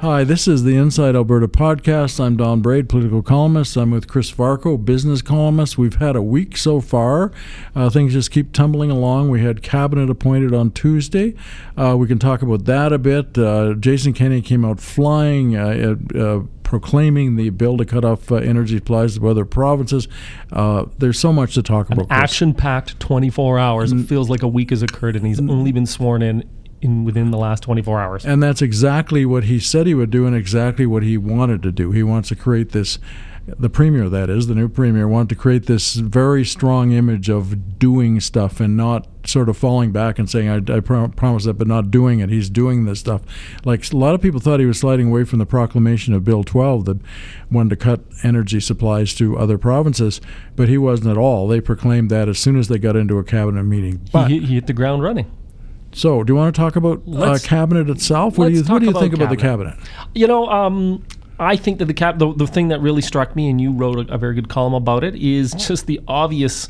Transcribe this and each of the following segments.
Hi, this is the Inside Alberta podcast. I'm Don Braid, political columnist. I'm with Chris Varcoe, business columnist. We've had a week so far. Uh, things just keep tumbling along. We had cabinet appointed on Tuesday. Uh, we can talk about that a bit. Uh, Jason Kenney came out flying. Uh, uh, proclaiming the bill to cut off uh, energy supplies to other provinces. there's so much to talk An about. action-packed 24 hours. It feels like a week has occurred, and he's only been sworn in in within the last 24 hours. And that's exactly what he said he would do, and exactly what he wanted to do. He wants to create this. The premier, that is, the new premier, wanted to create this very strong image of doing stuff and not sort of falling back and saying, I, I prom- promise that, but not doing it. He's doing this stuff. Like a lot of people thought he was sliding away from the proclamation of Bill 12 that wanted to cut energy supplies to other provinces, but he wasn't at all. They proclaimed that as soon as they got into a cabinet meeting. But he, he hit the ground running. So, do you want to talk about uh, cabinet itself? What do you What do you talk think about about the cabinet? You know, um, I think that the cap the, the thing that really struck me, and you wrote a, a very good column about it, is just the obvious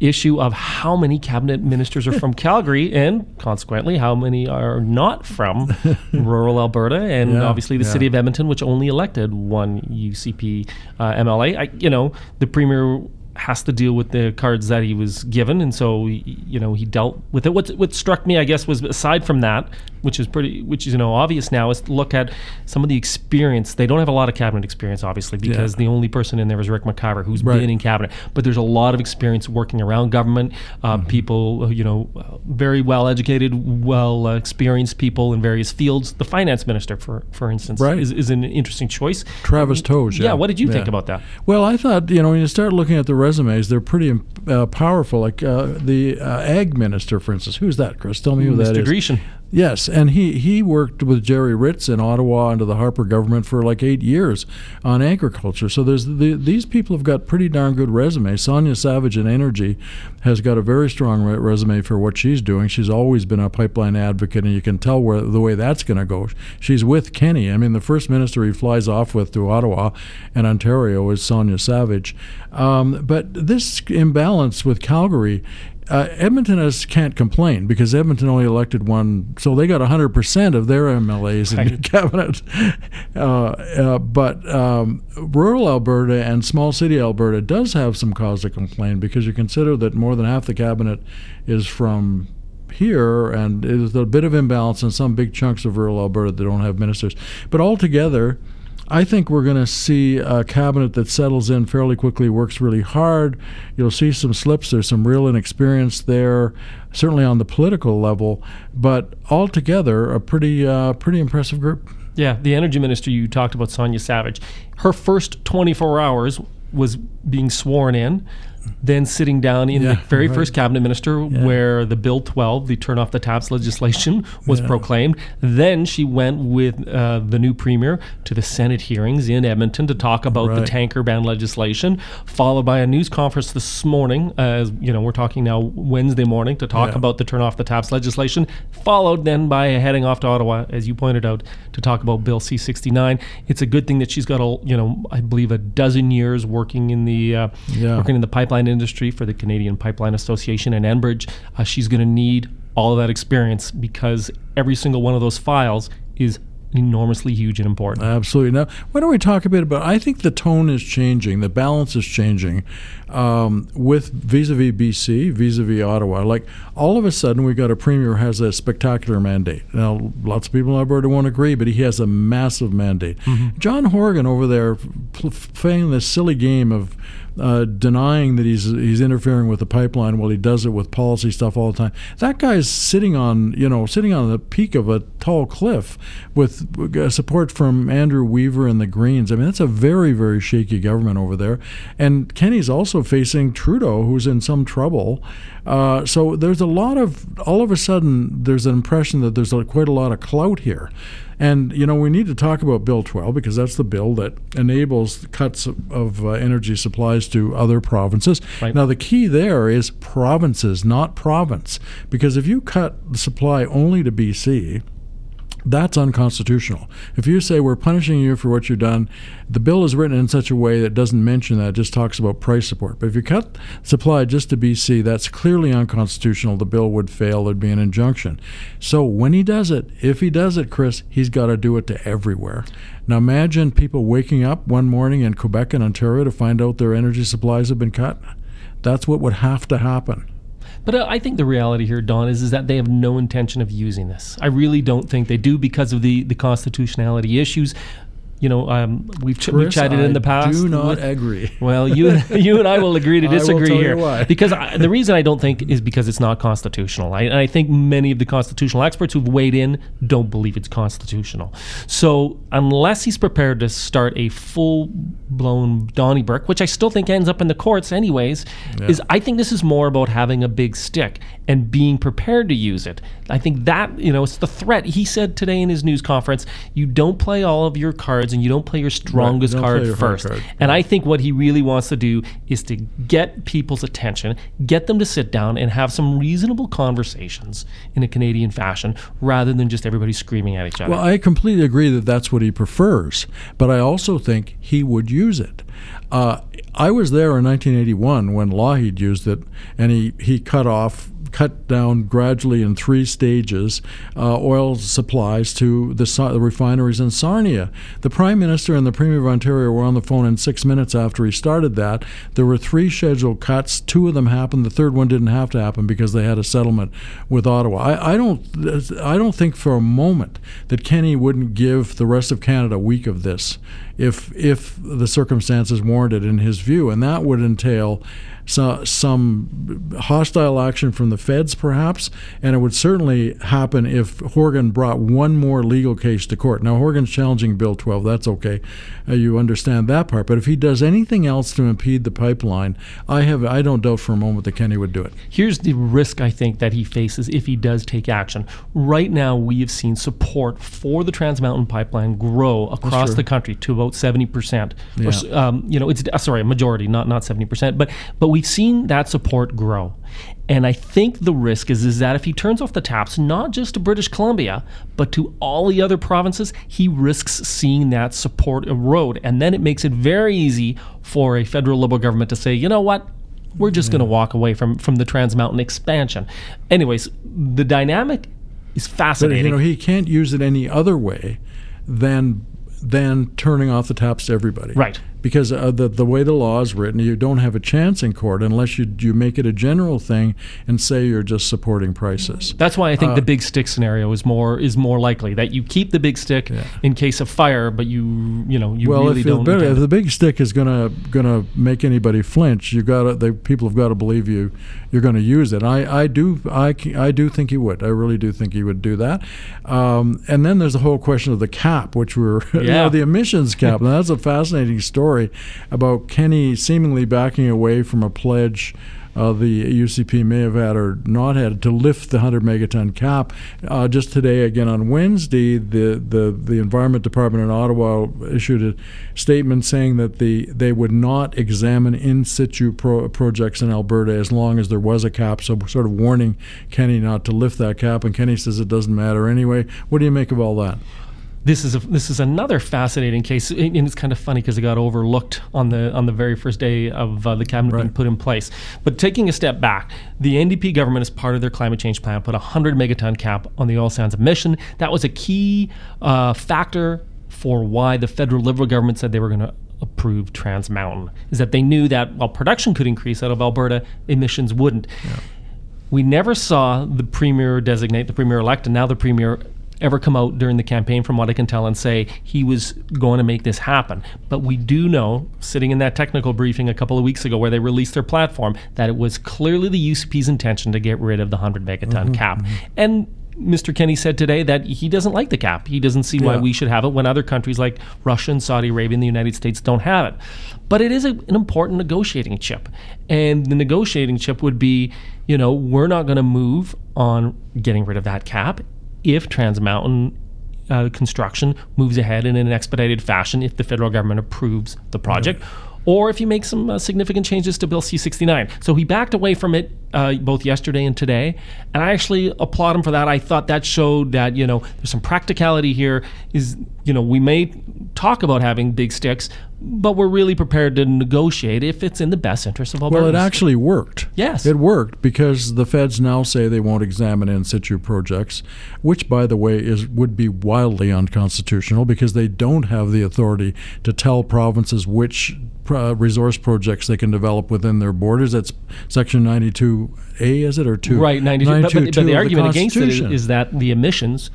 issue of how many cabinet ministers are from Calgary, and consequently, how many are not from rural Alberta, and Yeah, obviously the yeah. city of Edmonton, which only elected one UCP uh, MLA. I, you know, the premier has to deal with the cards that he was given, and so you know he dealt with it. What what struck me, I guess, was aside from that, which is pretty, which is you know obvious now, is to look at some of the experience. They don't have a lot of cabinet experience, obviously, because the only person in there is Ric McIver, who's Right. been in cabinet. But there's a lot of experience working around government. Uh, Mm-hmm. People, you know, very well educated, well uh, experienced people in various fields. The finance minister, for for instance, Right. is, is an interesting choice. Travis Toews. Yeah, yeah. what did you think about that? Well, I thought you know when you start looking at the resumes, they're pretty uh, powerful. Like uh, the uh, ag minister, for instance. Who's that, Chris? Tell me who that Mr. is. Dreeshen. Yes, and he, he worked with Jerry Ritz in Ottawa under the Harper government for like eight years on agriculture. So there's the, these people have got pretty darn good resumes. Sonya Savage in energy has got a very strong re- resume for what she's doing. She's always been a pipeline advocate, and you can tell where the way that's going to go. She's with Kenney. I mean, the first minister he flies off with to Ottawa and Ontario is Sonya Savage. Um, but this imbalance with Calgary uh, Edmonton has, can't complain because Edmonton only elected one, so they got 100% of their MLAs in the cabinet. Uh, uh, but um, rural Alberta and small city Alberta does have some cause to complain because you consider that more than half the cabinet is from here, and there's a bit of imbalance in some big chunks of rural Alberta that don't have ministers. But altogether, I think we're going to see a cabinet that settles in fairly quickly, works really hard. You'll see some slips. There's some real inexperience there, certainly on the political level, but altogether, a pretty, uh, pretty impressive group. Yeah, the energy minister you talked about, Sonya Savage. Her first 24 hours was being sworn in, then sitting down in Yeah, the very right. first cabinet minister where the Bill 12, the turn off the taps legislation, was proclaimed. Then she went with uh, the new premier to the Senate hearings in Edmonton to talk about the tanker ban legislation, followed by a news conference this morning. As you know, we're talking now Wednesday morning to talk Yeah. about the turn off the taps legislation, followed then by heading off to Ottawa, as you pointed out, to talk about Bill C69. It's a good thing that she's got a you know I believe a dozen years working in the uh, Yeah. working in the pipeline industry for the Canadian Pipeline Association and Enbridge. Uh, she's going to need all of that experience because every single one of those files is enormously huge and important. Absolutely. Now, why don't we talk a bit about? I think the tone is changing, the balance is changing, um, with vis-a-vis BC, vis-a-vis Ottawa. Like all of a sudden, we got a premier who has a spectacular mandate. Now, lots of people in Alberta won't agree, but he has a massive mandate. John Horgan over there playing this silly game of uh, denying that he's he's interfering with the pipeline while he does it with policy stuff all the time. That guy's sitting on you know sitting on the peak of a tall cliff with uh, support from Andrew Weaver and the Greens. I mean that's a very very shaky government over there. And Kenney's also facing Trudeau, who's in some trouble. Uh, so there's a lot of all of a sudden there's an impression that there's quite a lot of clout here. And you know we need to talk about Bill 12 because that's the bill that enables cuts of, of uh, energy supplies to other provinces. Right. Now the key there is provinces, not province, because if you cut the supply only to BC, That's unconstitutional. If you say we're punishing you for what you've done, the bill is written in such a way that doesn't mention that, it just talks about price support. But if you cut supply just to BC, that's clearly unconstitutional. The bill would fail, there'd be an injunction. So when he does it, if he does it, Chris, he's got to do it to everywhere. Now imagine people waking up one morning in Quebec and Ontario to find out their energy supplies have been cut. That's what would have to happen. But uh, I think the reality here, Don, is, is that they have no intention of using this. I really don't think they do because of the, the constitutionality issues you know, um, we've, ch- Chris, we've chatted I in the past. Do not with- agree. well, you you and I will agree to disagree here because I, the reason I don't think is because it's not constitutional. I, and I think many of the constitutional experts who've weighed in don't believe it's constitutional. So unless he's prepared to start a full blown Donnybrook, which I still think ends up in the courts anyways, is I think this is more about having a big stick and being prepared to use it. I think that you know it's the threat. He said today in his news conference, you don't play all of your cards and you don't play your strongest don't card your first. card. And I think what he really wants to do is to get people's attention, get them to sit down and have some reasonable conversations in a Canadian fashion rather than just everybody screaming at each other. Well, I completely agree that that's what he prefers, but I also think he would use it. Uh, I was there in 1981 when Lougheed used it, and he, he cut off, cut down gradually in three stages uh, oil supplies to the, the refineries in Sarnia. The Prime Minister and the Premier of Ontario were on the phone in six minutes after he started that. There were three scheduled cuts. Two of them happened. The third one didn't have to happen because they had a settlement with Ottawa. I, I don't I don't think for a moment that Kenney wouldn't give the rest of Canada a week of this if if the circumstances warranted in his view, and that would entail so, some hostile action from the feds, perhaps, and it would certainly happen if Horgan brought one more legal case to court. Now, Horgan's challenging Bill 12, that's okay. Uh, you understand that part. But if he does anything else to impede the pipeline, I have I don't doubt for a moment that Kenney would do it. Here's the risk I think that he faces if he does take action. Right now, we have seen support for the Trans Mountain Pipeline grow across the country to about seventy percent. Yeah. Um, you know, it's uh, sorry, a majority, not not seventy percent, but but we've seen that support grow. And I think the risk is, is that if he turns off the taps, not just to British Columbia, but to all the other provinces, he risks seeing that support erode. And then it makes it very easy for a federal Liberal government to say, you know what? We're just going to walk away from, from the Trans Mountain expansion. Anyways, the dynamic is But fascinating. you know, he can't use it any other way than than turning off the taps to everybody. Right. Because uh, the the way the law is written, you don't have a chance in court unless you you make it a general thing and say you're just supporting prices. That's why I Uh, think the big stick scenario is more is more likely that you keep the big stick in case of fire, but you you know you well, really if, don't. intend if the big stick is gonna gonna make anybody flinch, you got the people have got to believe you. You're going to use it. I, I do I, I do think he would. I really do think he would do that. Um, and then there's the whole question of the cap, which we're you Yeah. know, the emissions cap. and that's a fascinating story about Kenney seemingly backing away from a pledge. Uh, the UCP may have had or not had to lift the 100 megaton cap. Uh, just today, again on Wednesday, the, the, the Environment Department in Ottawa issued a statement saying that the they would not examine in situ pro- projects in Alberta as long as there was a cap. So, sort of warning Kenney not to lift that cap. And Kenney says it doesn't matter anyway. What do you make of all that? This is a, this is another fascinating case, and it's kind of funny because it got overlooked on the on the very first day of uh, the cabinet being put in place. But taking a step back, the NDP government, as part of their climate change plan, put a hundred megaton cap on the oil sands emission. That was a key uh, factor for why the federal Liberal government said they were going to approve Trans Mountain. Is that they knew that while production could increase out of Alberta, emissions wouldn't. We never saw the premier designate, the premier elect, and now the premier ever come out during the campaign, from what I can tell, and say he was going to make this happen. But we do know, sitting in that technical briefing a couple of weeks ago where they released their platform, that it was clearly the UCP's intention to get rid of the 100 megaton mm-hmm, cap. Mm-hmm. And Mr. Kenney said today that he doesn't like the cap. He doesn't see why Yeah. we should have it when other countries like Russia and Saudi Arabia and the United States don't have it. But it is a, an important negotiating chip. And the negotiating chip would be, you know, we're not going to move on getting rid of that cap if Trans Mountain uh, construction moves ahead in an expedited fashion if the federal government approves the project. or if you make some uh, significant changes to Bill C 69. So he backed away from it uh, both yesterday and today. And I actually applaud him for that. I thought that showed that, you know, there's some practicality here. Is, you know, we may talk about having big sticks, but we're really prepared to negotiate if it's in the best interest of Albertans. Well, it actually worked. Yes. It worked because the feds now say they won't examine in situ projects, which, by the way, is would be wildly unconstitutional because they don't have the authority to tell provinces which uh, resource projects they can develop within their borders. That's Section 92A, is it, or 2? Right, 92. But, but, but the argument against it is, is that the emissions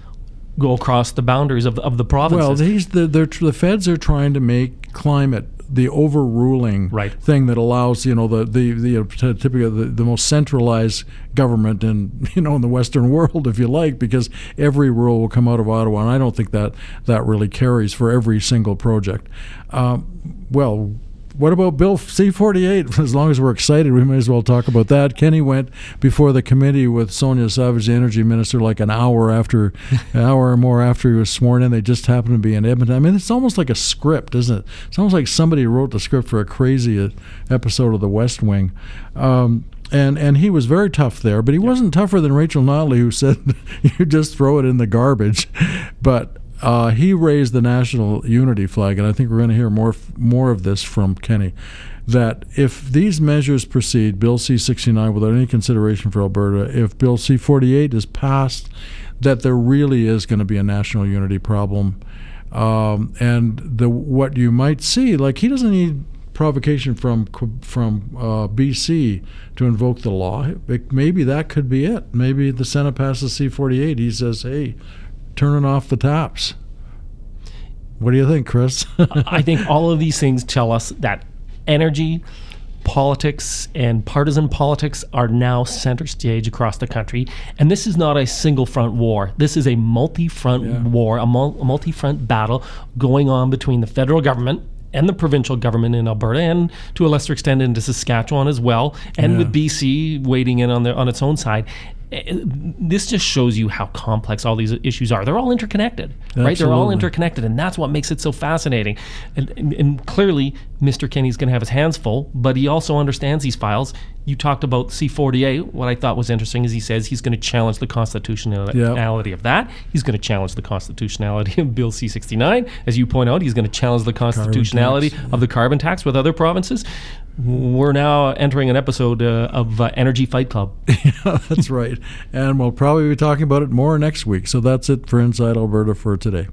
go across the boundaries of, of the provinces. Well, these the they're, the feds are trying to make climate the overruling Right. thing that allows you know the the the uh, t- typical the, the most centralized government in you know in the Western world, if you like, because every rule will come out of Ottawa, and I don't think that that really carries for every single project. Um, well. What about Bill C-48? As long as we're excited, we may as well talk about that. Kenney went before the committee with Sonya Savage, the energy minister, like an hour after, an hour or more after he was sworn in. They just happened to be in Edmonton. I mean, it's almost like a script, isn't it? It's almost like somebody wrote the script for a crazy uh, episode of The West Wing. Um, and and he was very tough there, but he wasn't tougher than Rachel Notley, who said you just throw it in the garbage. But uh, he raised the national unity flag, and I think we're going to hear more more of this from Kenney. That if these measures proceed, Bill C sixty nine, without any consideration for Alberta, if Bill C forty eight is passed, that there really is going to be a national unity problem. Um, and the what you might see, like he doesn't need provocation from from uh, BC to invoke the law. It, maybe that could be it. Maybe the Senate passes C-48. He says, "Hey, turning off the taps." What do you think, Chris? I think all of these things tell us that energy, politics, and partisan politics are now center stage across the country. And this is not a single front war. This is a multi front Yeah. war, a, multi front battle going on between the federal government. And the provincial government in Alberta, and to a lesser extent into Saskatchewan as well, and Yeah. with BC waiting in on their on its own side. This just shows you how complex all these issues are. They're all interconnected, right? They're all interconnected, and that's what makes it so fascinating. And, and, and clearly, Mr. Kenney's going to have his hands full, but he also understands these files. You talked about C48. What I thought was interesting is he says he's going to challenge the constitutionality of that. He's going to challenge the constitutionality of Bill C69. As you point out, he's going to challenge the constitutionality of the carbon tax with other provinces. We're now entering an episode uh, of uh, Energy Fight Club. that's right. And we'll probably be talking about it more next week. So that's it for Inside Alberta for today.